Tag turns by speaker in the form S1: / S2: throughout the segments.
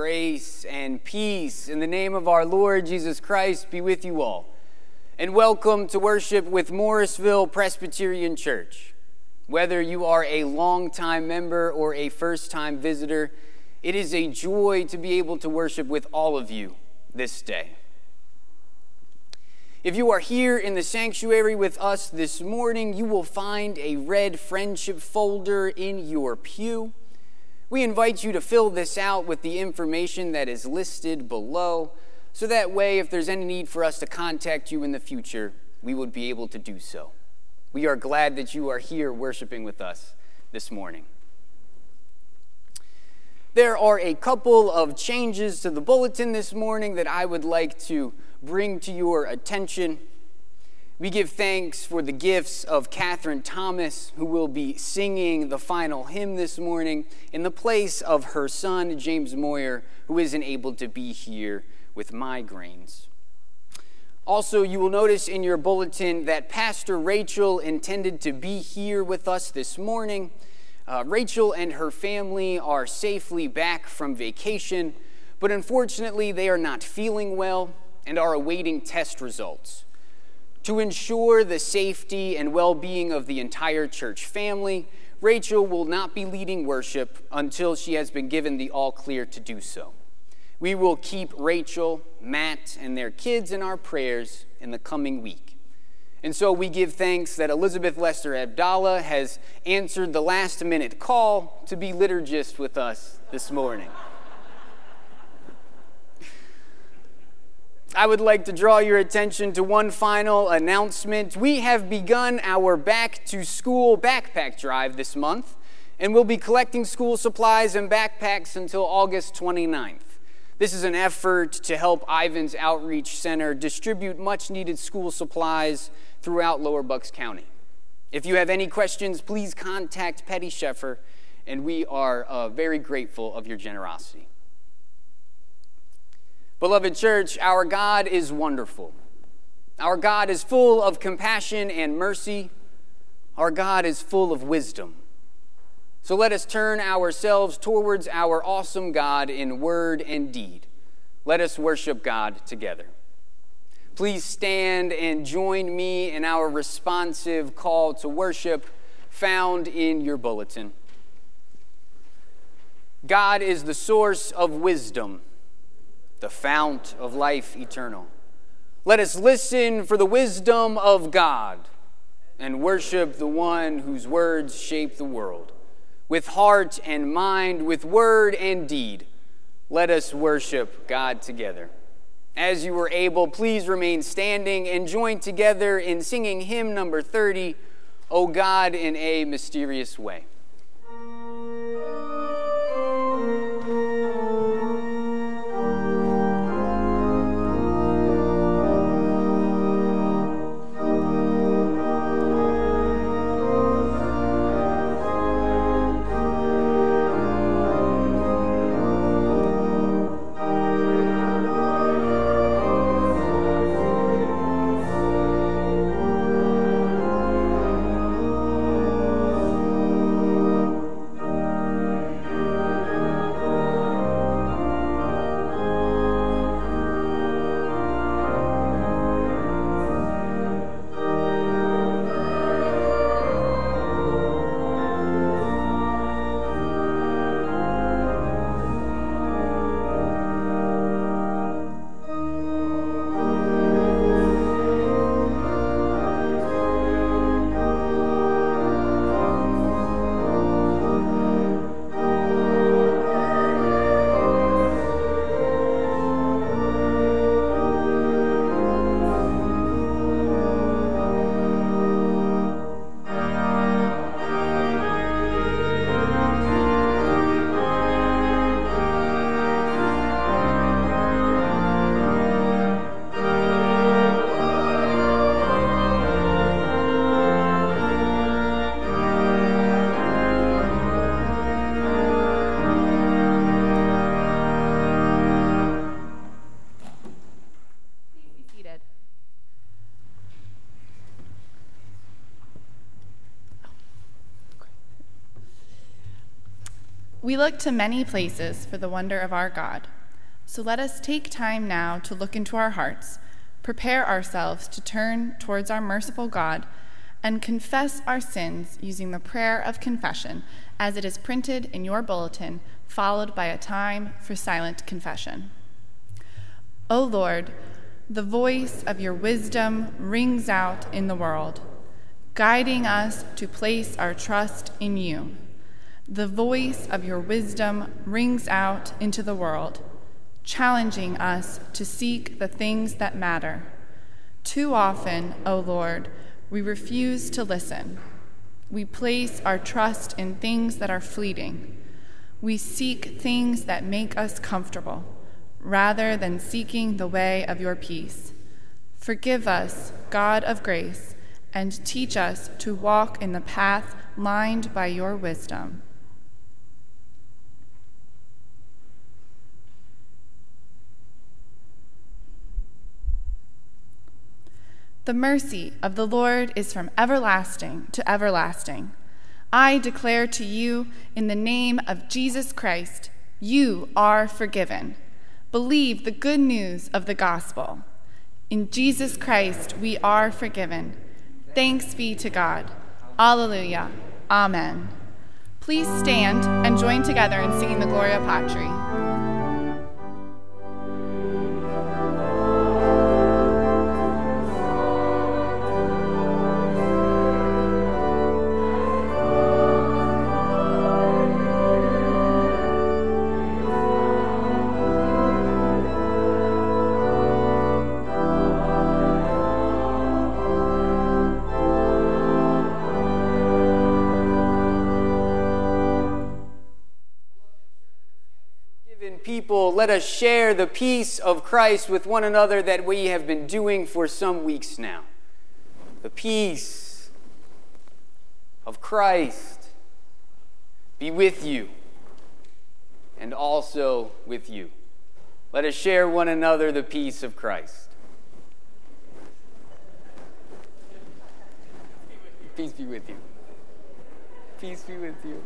S1: Grace and peace in the name of our Lord Jesus Christ be with you all. And welcome to worship with Morrisville Presbyterian Church. Whether you are a long-time member or a first time visitor, it is a joy to be able to worship with all of you this day. If you are here in the sanctuary with us this morning, you will find a red friendship folder in your pew. We invite you to fill this out with the information that is listed below, so that way, if there's any need for us to contact you in the future, we would be able to do so. We are glad that you are here worshiping with us this morning. There are a couple of changes to the bulletin this morning that I would like to bring to your attention. We give thanks for the gifts of Catherine Thomas, who will be singing the final hymn this morning in the place of her son, James Moyer, who isn't able to be here with migraines. Also, you will notice in your bulletin that Pastor Rachel intended to be here with us this morning. Uh, Rachel and her family are safely back from vacation, but unfortunately, they are not feeling well and are awaiting test results. To ensure the safety and well being of the entire church family, Rachel will not be leading worship until she has been given the all clear to do so. We will keep Rachel, Matt, and their kids in our prayers in the coming week. And so we give thanks that Elizabeth Lester Abdallah has answered the last minute call to be liturgist with us this morning. I would like to draw your attention to one final announcement. We have begun our back to school backpack drive this month, and we'll be collecting school supplies and backpacks until August 29th. This is an effort to help Ivans Outreach Center distribute much needed school supplies throughout Lower Bucks County. If you have any questions, please contact Petty Sheffer, and we are uh, very grateful of your generosity. Beloved church, our God is wonderful. Our God is full of compassion and mercy. Our God is full of wisdom. So let us turn ourselves towards our awesome God in word and deed. Let us worship God together. Please stand and join me in our responsive call to worship found in your bulletin. God is the source of wisdom the fount of life eternal. Let us listen for the wisdom of God and worship the one whose words shape the world. With heart and mind, with word and deed, let us worship God together. As you were able, please remain standing and join together in singing hymn number 30, O God in a Mysterious Way.
S2: We look to many places for the wonder of our God. So let us take time now to look into our hearts, prepare ourselves to turn towards our merciful God, and confess our sins using the prayer of confession as it is printed in your bulletin, followed by a time for silent confession. O Lord, the voice of your wisdom rings out in the world, guiding us to place our trust in you. The voice of your wisdom rings out into the world, challenging us to seek the things that matter. Too often, O Lord, we refuse to listen. We place our trust in things that are fleeting. We seek things that make us comfortable rather than seeking the way of your peace. Forgive us, God of grace, and teach us to walk in the path lined by your wisdom. The mercy of the Lord is from everlasting to everlasting. I declare to you, in the name of Jesus Christ, you are forgiven. Believe the good news of the gospel. In Jesus Christ, we are forgiven. Thanks be to God. Alleluia. Amen. Please stand and join together in singing the Gloria Patri.
S1: Share the peace of Christ with one another that we have been doing for some weeks now. The peace of Christ be with you and also with you. Let us share one another the peace of Christ. Peace be with you. Peace be with you.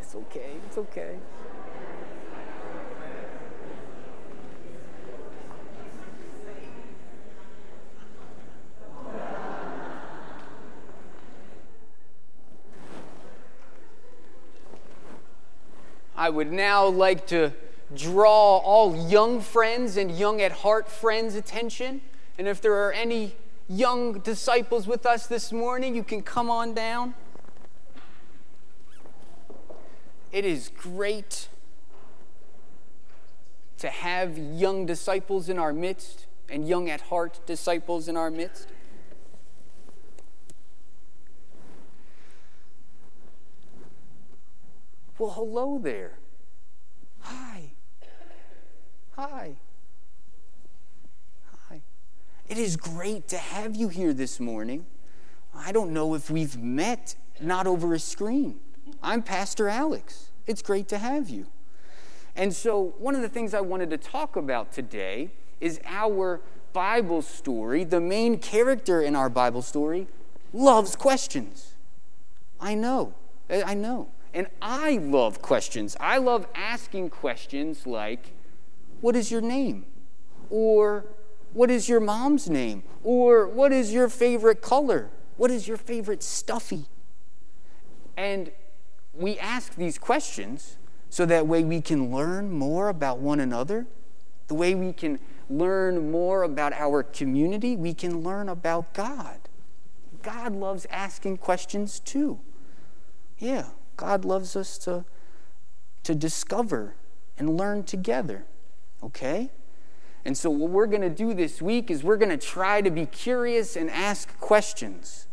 S1: It's okay. It's okay. I would now like to draw all young friends and young at heart friends' attention. And if there are any young disciples with us this morning, you can come on down. It is great to have young disciples in our midst and young at heart disciples in our midst. Well, hello there. Hi. Hi. Hi. It is great to have you here this morning. I don't know if we've met, not over a screen. I'm Pastor Alex. It's great to have you. And so, one of the things I wanted to talk about today is our Bible story. The main character in our Bible story loves questions. I know. I know. And I love questions. I love asking questions like, What is your name? Or, What is your mom's name? Or, What is your favorite color? What is your favorite stuffy? And we ask these questions so that way we can learn more about one another, the way we can learn more about our community, we can learn about God. God loves asking questions too. Yeah. God loves us to, to discover and learn together. Okay? And so, what we're going to do this week is we're going to try to be curious and ask questions.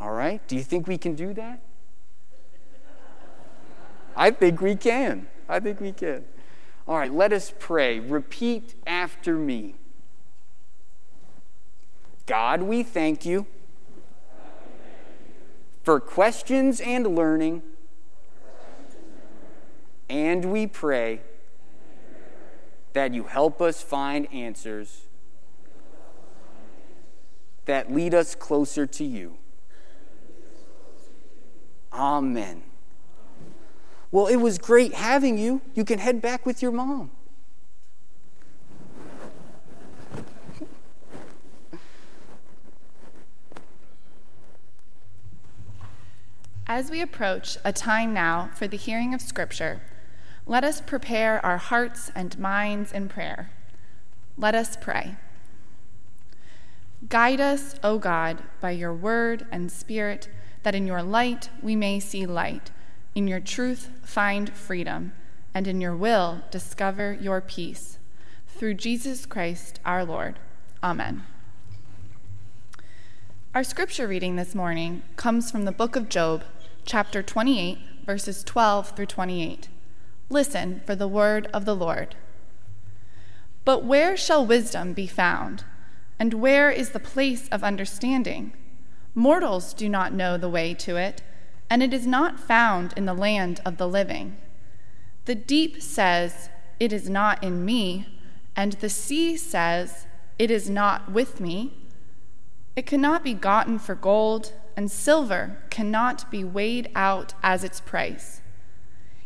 S1: All right? Do you think we can do that? I think we can. I think we can. All right, let us pray. Repeat after me. God, we thank you for questions and learning and we pray that you help us find answers that lead us closer to you. Amen. Well, it was great having you. You can head back with your mom.
S2: As we approach a time now for the hearing of Scripture, let us prepare our hearts and minds in prayer. Let us pray. Guide us, O God, by your word and spirit, that in your light we may see light, in your truth find freedom, and in your will discover your peace. Through Jesus Christ our Lord. Amen. Our scripture reading this morning comes from the book of Job, chapter 28, verses 12 through 28. Listen for the word of the Lord. But where shall wisdom be found? And where is the place of understanding? Mortals do not know the way to it, and it is not found in the land of the living. The deep says, It is not in me, and the sea says, It is not with me. It cannot be gotten for gold, and silver cannot be weighed out as its price.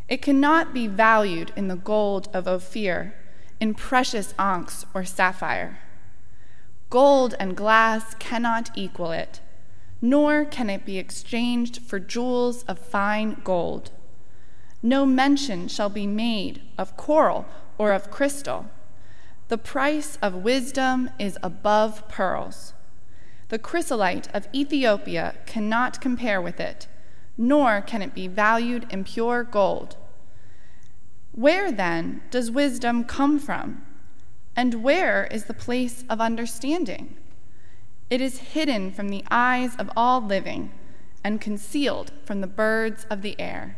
S2: It cannot be valued in the gold of Ophir, in precious onyx or sapphire. Gold and glass cannot equal it, nor can it be exchanged for jewels of fine gold. No mention shall be made of coral or of crystal. The price of wisdom is above pearls. The chrysolite of Ethiopia cannot compare with it, nor can it be valued in pure gold. Where then does wisdom come from? And where is the place of understanding? It is hidden from the eyes of all living and concealed from the birds of the air.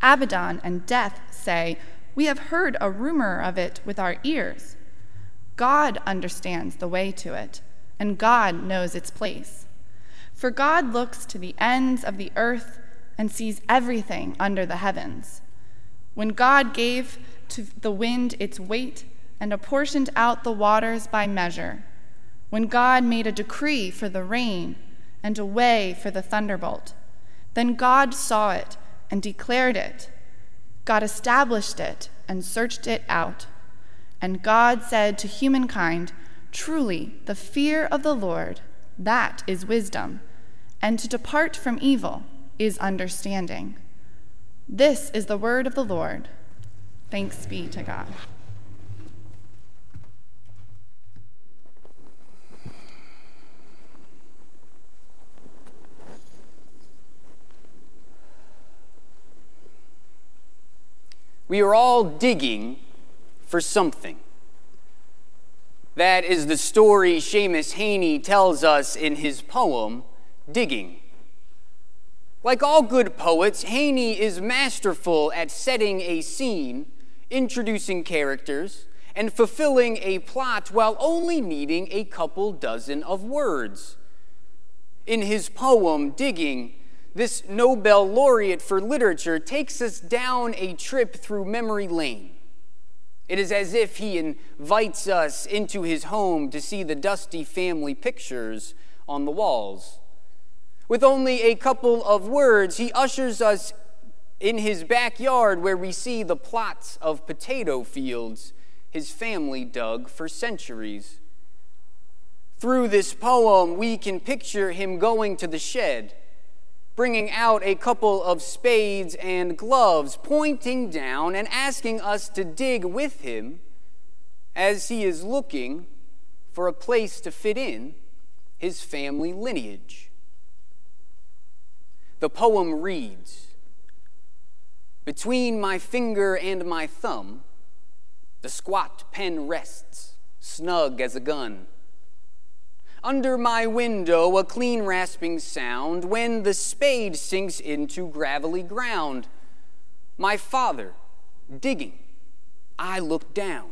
S2: Abaddon and death say, We have heard a rumor of it with our ears. God understands the way to it and God knows its place. For God looks to the ends of the earth and sees everything under the heavens. When God gave to the wind its weight and apportioned out the waters by measure, when God made a decree for the rain and a way for the thunderbolt, then God saw it and declared it. God established it and searched it out. And God said to humankind, Truly, the fear of the Lord, that is wisdom, and to depart from evil is understanding. This is the word of the Lord. Thanks be to God.
S1: We are all digging for something. That is the story Seamus Heaney tells us in his poem, Digging. Like all good poets, Heaney is masterful at setting a scene, introducing characters, and fulfilling a plot while only needing a couple dozen of words. In his poem, Digging, this Nobel laureate for literature takes us down a trip through memory lane it is as if he invites us into his home to see the dusty family pictures on the walls. With only a couple of words, he ushers us in his backyard where we see the plots of potato fields his family dug for centuries. Through this poem, we can picture him going to the shed bringing out a couple of spades and gloves, pointing down and asking us to dig with him as he is looking for a place to fit in his family lineage. The poem reads Between my finger and my thumb, the squat pen rests, snug as a gun. Under my window, a clean rasping sound when the spade sinks into gravelly ground. My father, digging, I look down.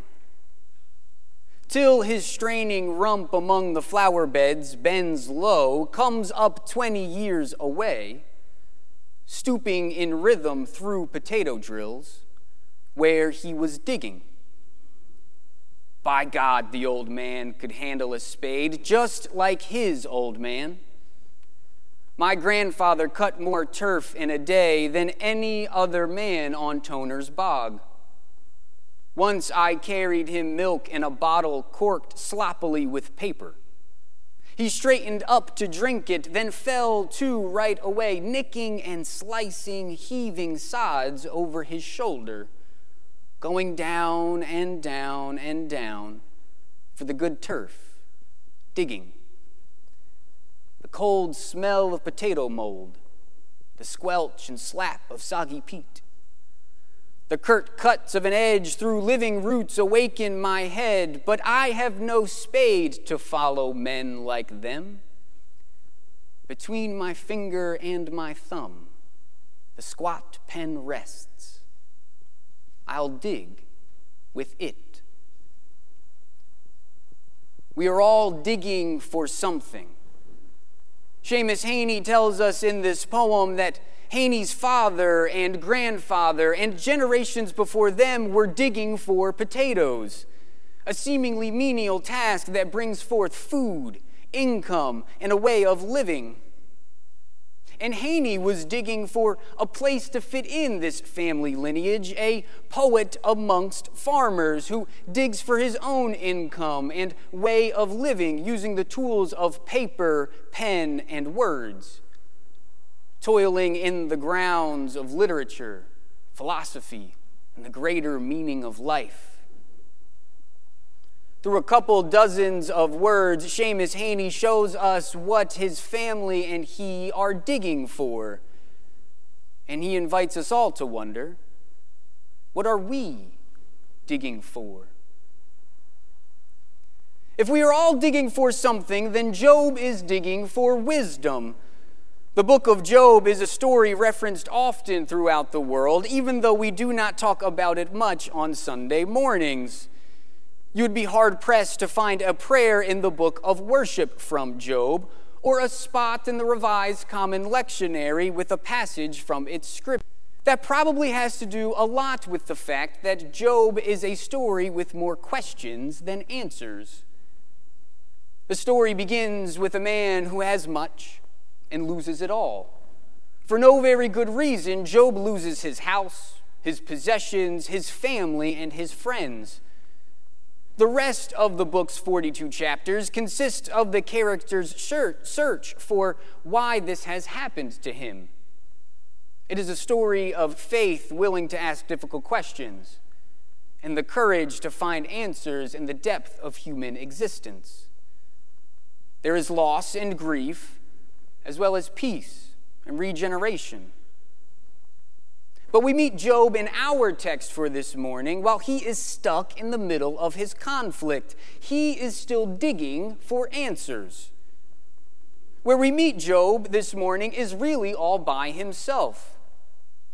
S1: Till his straining rump among the flower beds bends low, comes up twenty years away, stooping in rhythm through potato drills, where he was digging. By God, the old man could handle a spade just like his old man. My grandfather cut more turf in a day than any other man on Toner's bog. Once I carried him milk in a bottle corked sloppily with paper. He straightened up to drink it, then fell to right away, nicking and slicing, heaving sods over his shoulder, going down and down and down for the good turf, digging. The cold smell of potato mold, the squelch and slap of soggy peat. The curt cuts of an edge through living roots awaken my head, but I have no spade to follow men like them. Between my finger and my thumb, the squat pen rests. I'll dig with it. We are all digging for something. Seamus Heaney tells us in this poem that Heaney's father and grandfather and generations before them were digging for potatoes, a seemingly menial task that brings forth food, income, and a way of living. And Heaney was digging for a place to fit in this family lineage, a poet amongst farmers who digs for his own income and way of living using the tools of paper, pen, and words toiling in the grounds of literature, philosophy, and the greater meaning of life. Through a couple dozens of words, Seamus Heaney shows us what his family and he are digging for. And he invites us all to wonder what are we digging for? If we are all digging for something, then Job is digging for wisdom. The book of Job is a story referenced often throughout the world, even though we do not talk about it much on Sunday mornings. You'd be hard pressed to find a prayer in the book of worship from Job, or a spot in the Revised Common Lectionary with a passage from its script. That probably has to do a lot with the fact that Job is a story with more questions than answers. The story begins with a man who has much and loses it all. For no very good reason, Job loses his house, his possessions, his family, and his friends. The rest of the book's 42 chapters consist of the character's search for why this has happened to him. It is a story of faith willing to ask difficult questions and the courage to find answers in the depth of human existence. There is loss and grief, as well as peace and regeneration. But we meet Job in our text for this morning while he is stuck in the middle of his conflict. He is still digging for answers. Where we meet Job this morning is really all by himself.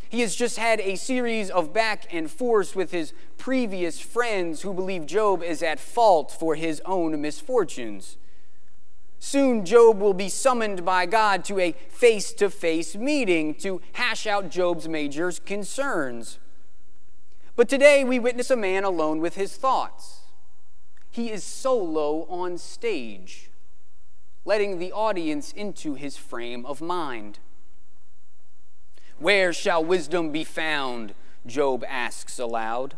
S1: He has just had a series of back and forth with his previous friends who believe Job is at fault for his own misfortunes. Soon, Job will be summoned by God to a face to face meeting to hash out Job's major concerns. But today, we witness a man alone with his thoughts. He is solo on stage, letting the audience into his frame of mind. Where shall wisdom be found? Job asks aloud.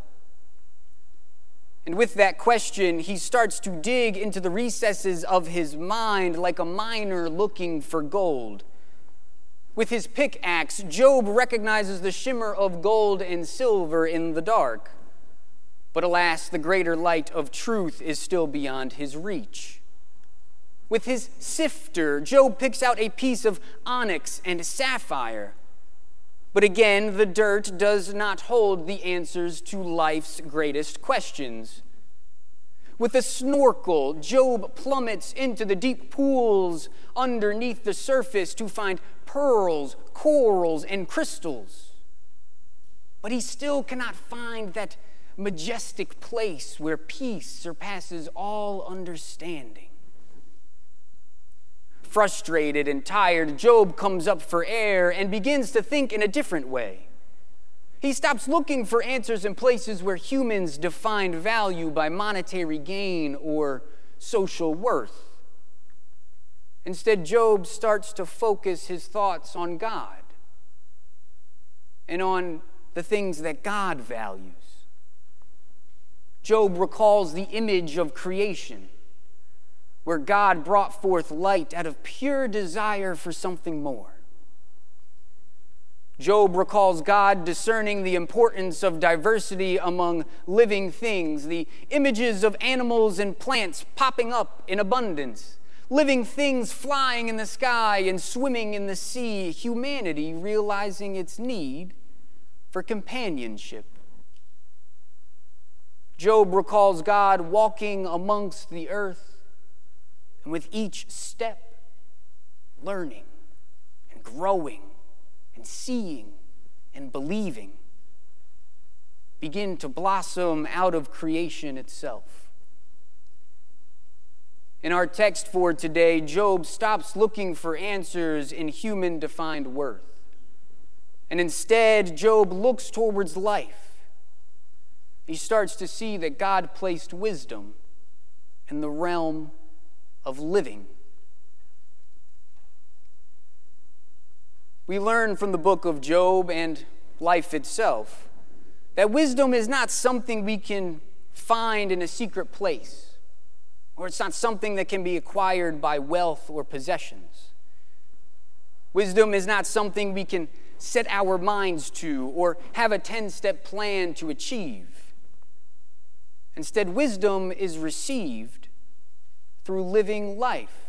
S1: And with that question, he starts to dig into the recesses of his mind like a miner looking for gold. With his pickaxe, Job recognizes the shimmer of gold and silver in the dark. But alas, the greater light of truth is still beyond his reach. With his sifter, Job picks out a piece of onyx and sapphire. But again, the dirt does not hold the answers to life's greatest questions. With a snorkel, Job plummets into the deep pools underneath the surface to find pearls, corals, and crystals. But he still cannot find that majestic place where peace surpasses all understanding. Frustrated and tired, Job comes up for air and begins to think in a different way. He stops looking for answers in places where humans define value by monetary gain or social worth. Instead, Job starts to focus his thoughts on God and on the things that God values. Job recalls the image of creation, where God brought forth light out of pure desire for something more. Job recalls God discerning the importance of diversity among living things, the images of animals and plants popping up in abundance, living things flying in the sky and swimming in the sea, humanity realizing its need for companionship. Job recalls God walking amongst the earth and with each step learning and growing and seeing and believing begin to blossom out of creation itself. In our text for today, Job stops looking for answers in human defined worth. And instead, Job looks towards life he starts to see that God placed wisdom in the realm of living. We learn from the book of Job and life itself that wisdom is not something we can find in a secret place, or it's not something that can be acquired by wealth or possessions. Wisdom is not something we can set our minds to or have a 10 step plan to achieve. Instead, wisdom is received through living life.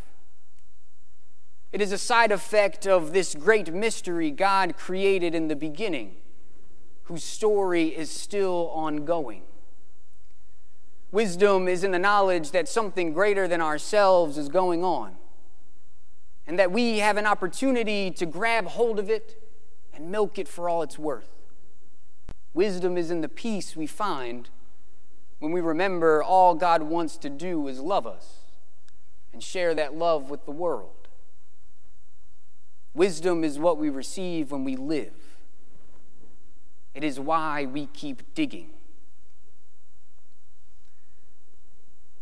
S1: It is a side effect of this great mystery God created in the beginning, whose story is still ongoing. Wisdom is in the knowledge that something greater than ourselves is going on, and that we have an opportunity to grab hold of it and milk it for all it's worth. Wisdom is in the peace we find when we remember all God wants to do is love us and share that love with the world. Wisdom is what we receive when we live. It is why we keep digging.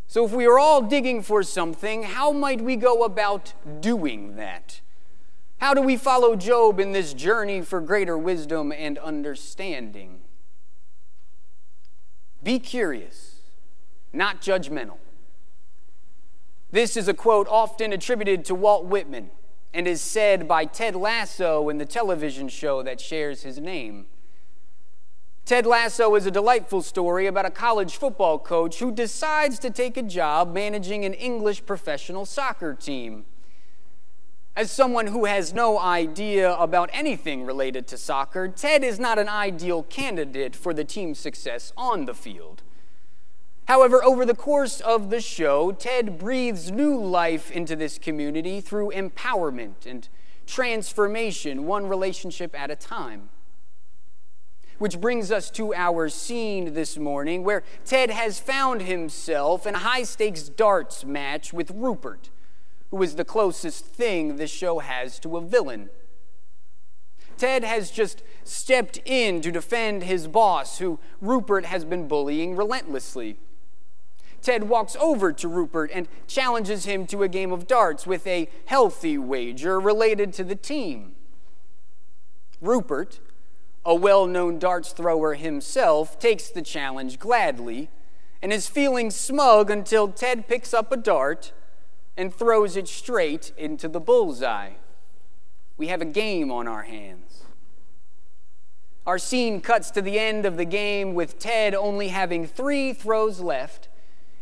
S1: So, if we are all digging for something, how might we go about doing that? How do we follow Job in this journey for greater wisdom and understanding? Be curious, not judgmental. This is a quote often attributed to Walt Whitman and is said by Ted Lasso in the television show that shares his name. Ted Lasso is a delightful story about a college football coach who decides to take a job managing an English professional soccer team. As someone who has no idea about anything related to soccer, Ted is not an ideal candidate for the team's success on the field. However, over the course of the show, Ted breathes new life into this community through empowerment and transformation, one relationship at a time. Which brings us to our scene this morning, where Ted has found himself in a high stakes darts match with Rupert who is the closest thing this show has to a villain. Ted has just stepped in to defend his boss, who Rupert has been bullying relentlessly. Ted walks over to Rupert and challenges him to a game of darts with a healthy wager related to the team. Rupert, a well known darts thrower himself, takes the challenge gladly and is feeling smug until Ted picks up a dart and throws it straight into the bullseye. We have a game on our hands. Our scene cuts to the end of the game with Ted only having three throws left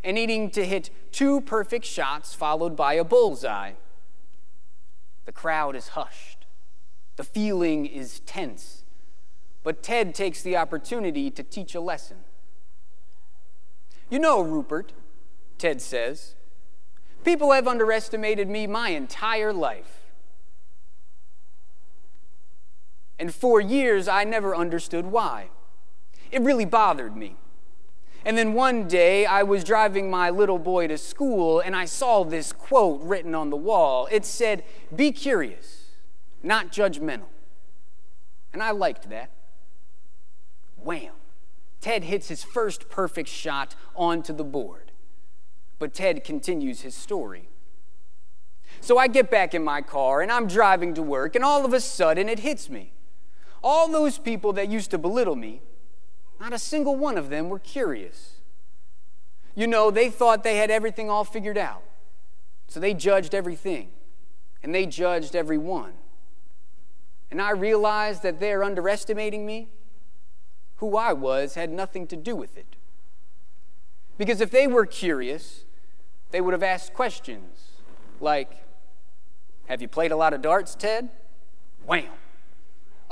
S1: and needing to hit two perfect shots followed by a bullseye. The crowd is hushed. The feeling is tense. But Ted takes the opportunity to teach a lesson. You know, Rupert, Ted says, People have underestimated me my entire life. And for years, I never understood why. It really bothered me. And then one day, I was driving my little boy to school and I saw this quote written on the wall. It said, Be curious, not judgmental. And I liked that. Wham! Ted hits his first perfect shot onto the board. But Ted continues his story. So I get back in my car and I'm driving to work, and all of a sudden it hits me. All those people that used to belittle me, not a single one of them were curious. You know, they thought they had everything all figured out. So they judged everything, and they judged everyone. And I realized that they're underestimating me. Who I was had nothing to do with it. Because if they were curious, they would have asked questions like, Have you played a lot of darts, Ted? Wham!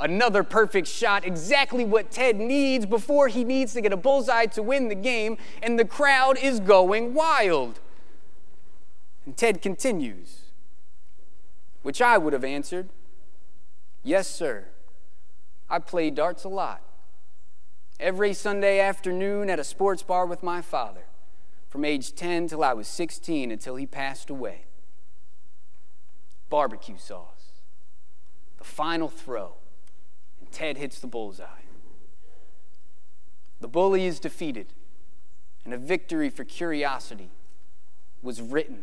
S1: Another perfect shot, exactly what Ted needs before he needs to get a bullseye to win the game, and the crowd is going wild. And Ted continues, which I would have answered, Yes, sir. I play darts a lot. Every Sunday afternoon at a sports bar with my father, from age 10 till I was 16 until he passed away. Barbecue sauce, the final throw Ted hits the bullseye. The bully is defeated, and a victory for curiosity was written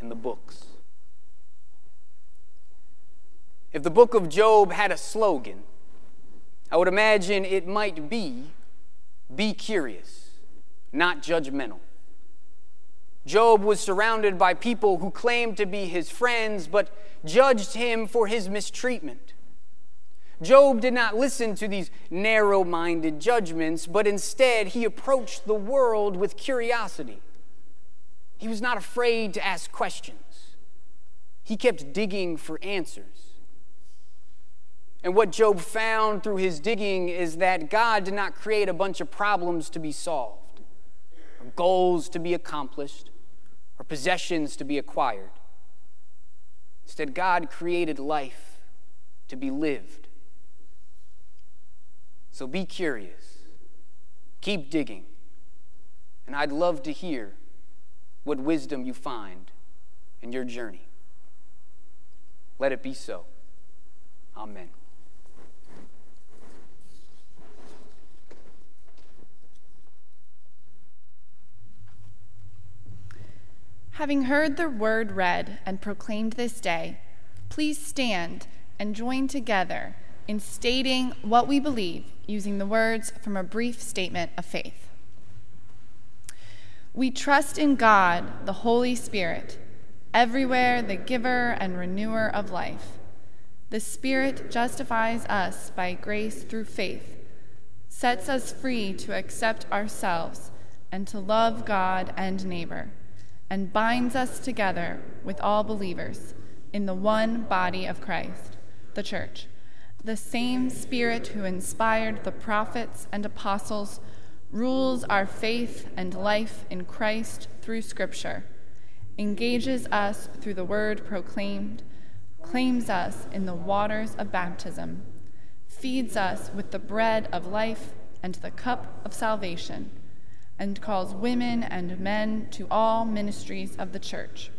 S1: in the books. If the book of Job had a slogan, I would imagine it might be Be curious, not judgmental. Job was surrounded by people who claimed to be his friends, but judged him for his mistreatment. Job did not listen to these narrow minded judgments, but instead he approached the world with curiosity. He was not afraid to ask questions, he kept digging for answers. And what Job found through his digging is that God did not create a bunch of problems to be solved, or goals to be accomplished, or possessions to be acquired. Instead, God created life to be lived. So be curious, keep digging, and I'd love to hear what wisdom you find in your journey. Let it be so. Amen.
S2: Having heard the word read and proclaimed this day, please stand and join together in stating what we believe using the words from a brief statement of faith. We trust in God, the Holy Spirit, everywhere the giver and renewer of life. The Spirit justifies us by grace through faith, sets us free to accept ourselves and to love God and neighbor, and binds us together with all believers in the one body of Christ, the Church the same Spirit who inspired the prophets and apostles rules our faith and life in Christ through Scripture, engages us through the word proclaimed, claims us in the waters of baptism, feeds us with the bread of life and the cup of salvation, and calls women and men to all ministries of the church.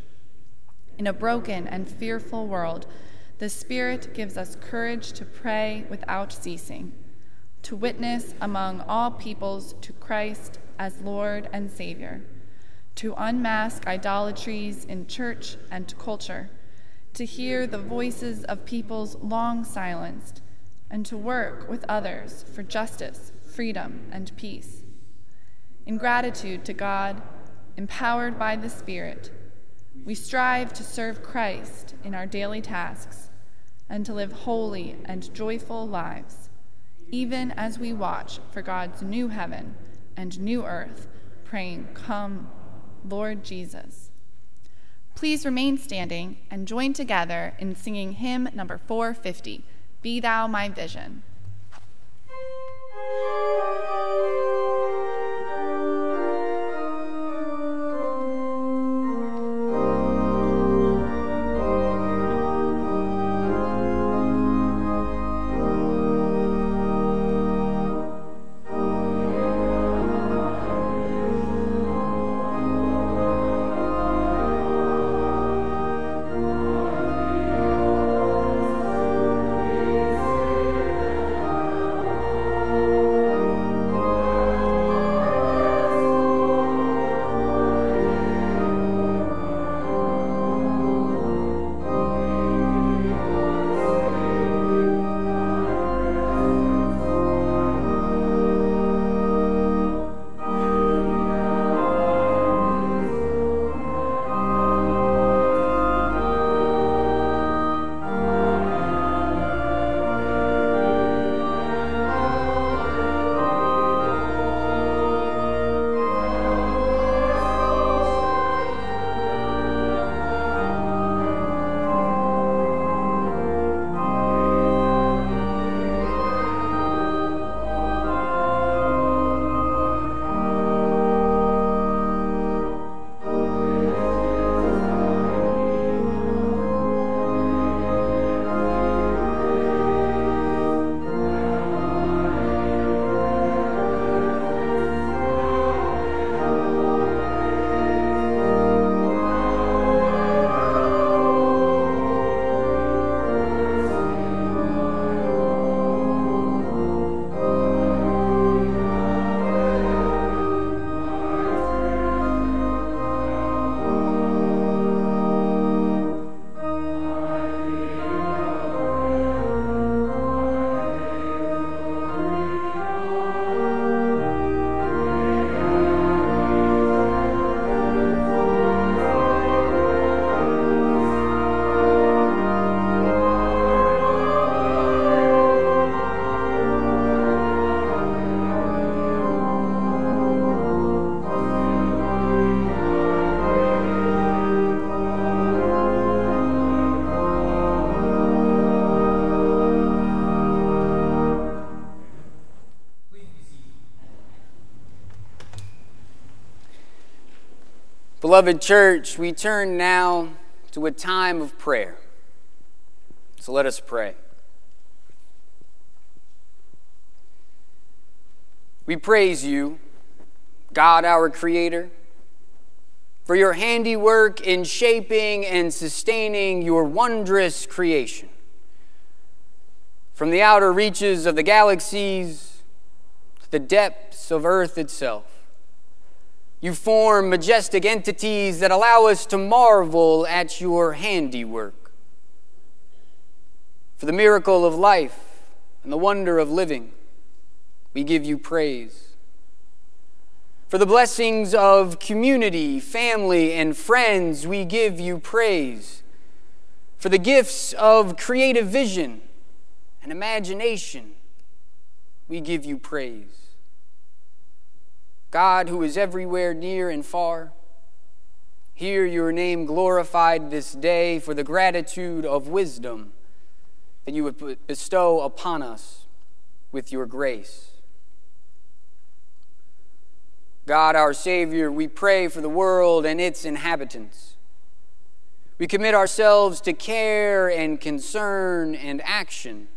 S2: In a broken and fearful world, the Spirit gives us courage to pray without ceasing, to witness among all peoples to Christ as Lord and Savior, to unmask idolatries in church and culture, to hear the voices of peoples long silenced, and to work with others for justice, freedom, and peace. In gratitude to God, empowered by the Spirit, we strive to serve Christ in our daily tasks and to live holy and joyful lives, even as we watch for God's new heaven and new earth, praying, Come, Lord Jesus. Please remain standing and join together in singing hymn number 450 Be Thou My Vision.
S1: Beloved church, we turn now to a time of prayer. So let us pray. We praise you, God our Creator, for your handiwork in shaping and sustaining your wondrous creation. From the outer reaches of the galaxies to the depths of earth itself, you form majestic entities that allow us to marvel at your handiwork. For the miracle of life and the wonder of living, we give you praise. For the blessings of community, family, and friends, we give you praise. For the gifts of creative vision and imagination, we give you praise. God, who is everywhere near and far, hear your name glorified this day for the gratitude of wisdom that you would bestow upon us with your grace. God, our Savior, we pray for the world and its inhabitants. We commit ourselves to care and concern and action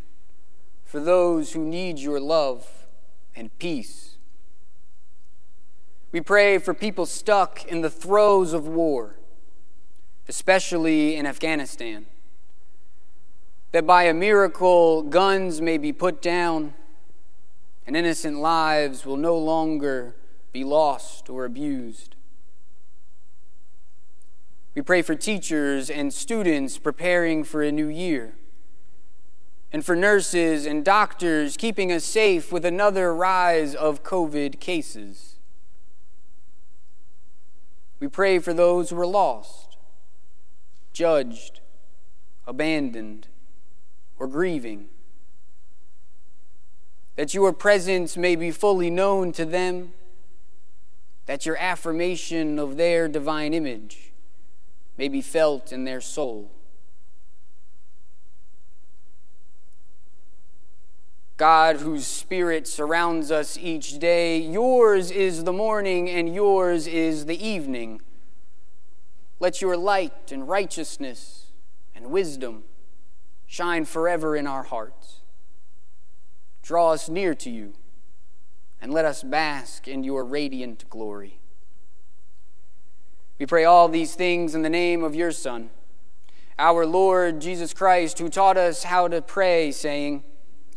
S1: for those who need your love and peace. We pray for people stuck in the throes of war, especially in Afghanistan, that by a miracle guns may be put down and innocent lives will no longer be lost or abused. We pray for teachers and students preparing for a new year, and for nurses and doctors keeping us safe with another rise of COVID cases. We pray for those who are lost, judged, abandoned, or grieving. That your presence may be fully known to them that your affirmation of their divine image may be felt in their soul. God, whose spirit surrounds us each day, yours is the morning and yours is the evening. Let your light and righteousness and wisdom shine forever in our hearts. Draw us near to you and let us bask in your radiant glory. We pray all these things in the name of your Son, our Lord Jesus Christ, who taught us how to pray, saying,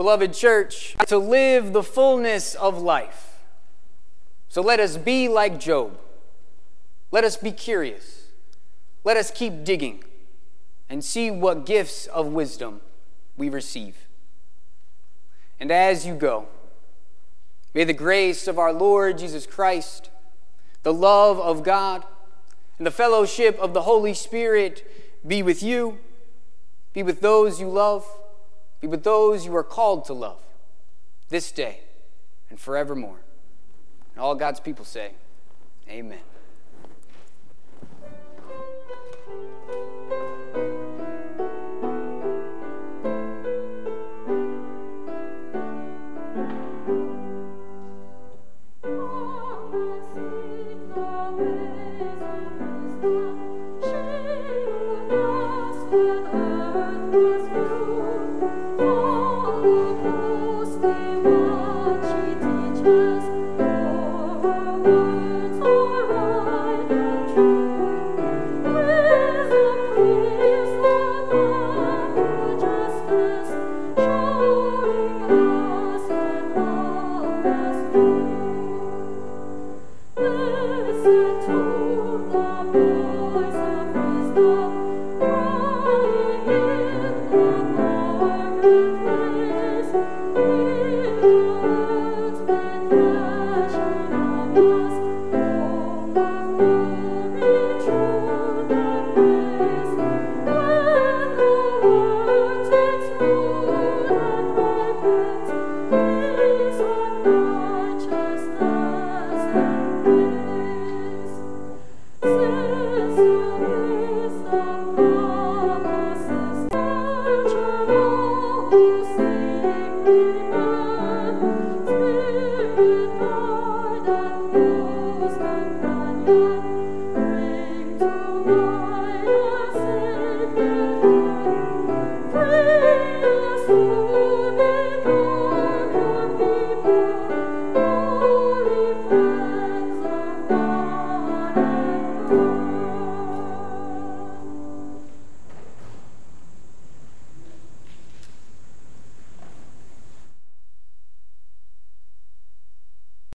S1: Beloved church, to live the fullness of life. So let us be like Job. Let us be curious. Let us keep digging and see what gifts of wisdom we receive. And as you go, may the grace of our Lord Jesus Christ, the love of God, and the fellowship of the Holy Spirit be with you, be with those you love, be with those you are called to love this day and forevermore. And all God's people say, Amen. Thank you.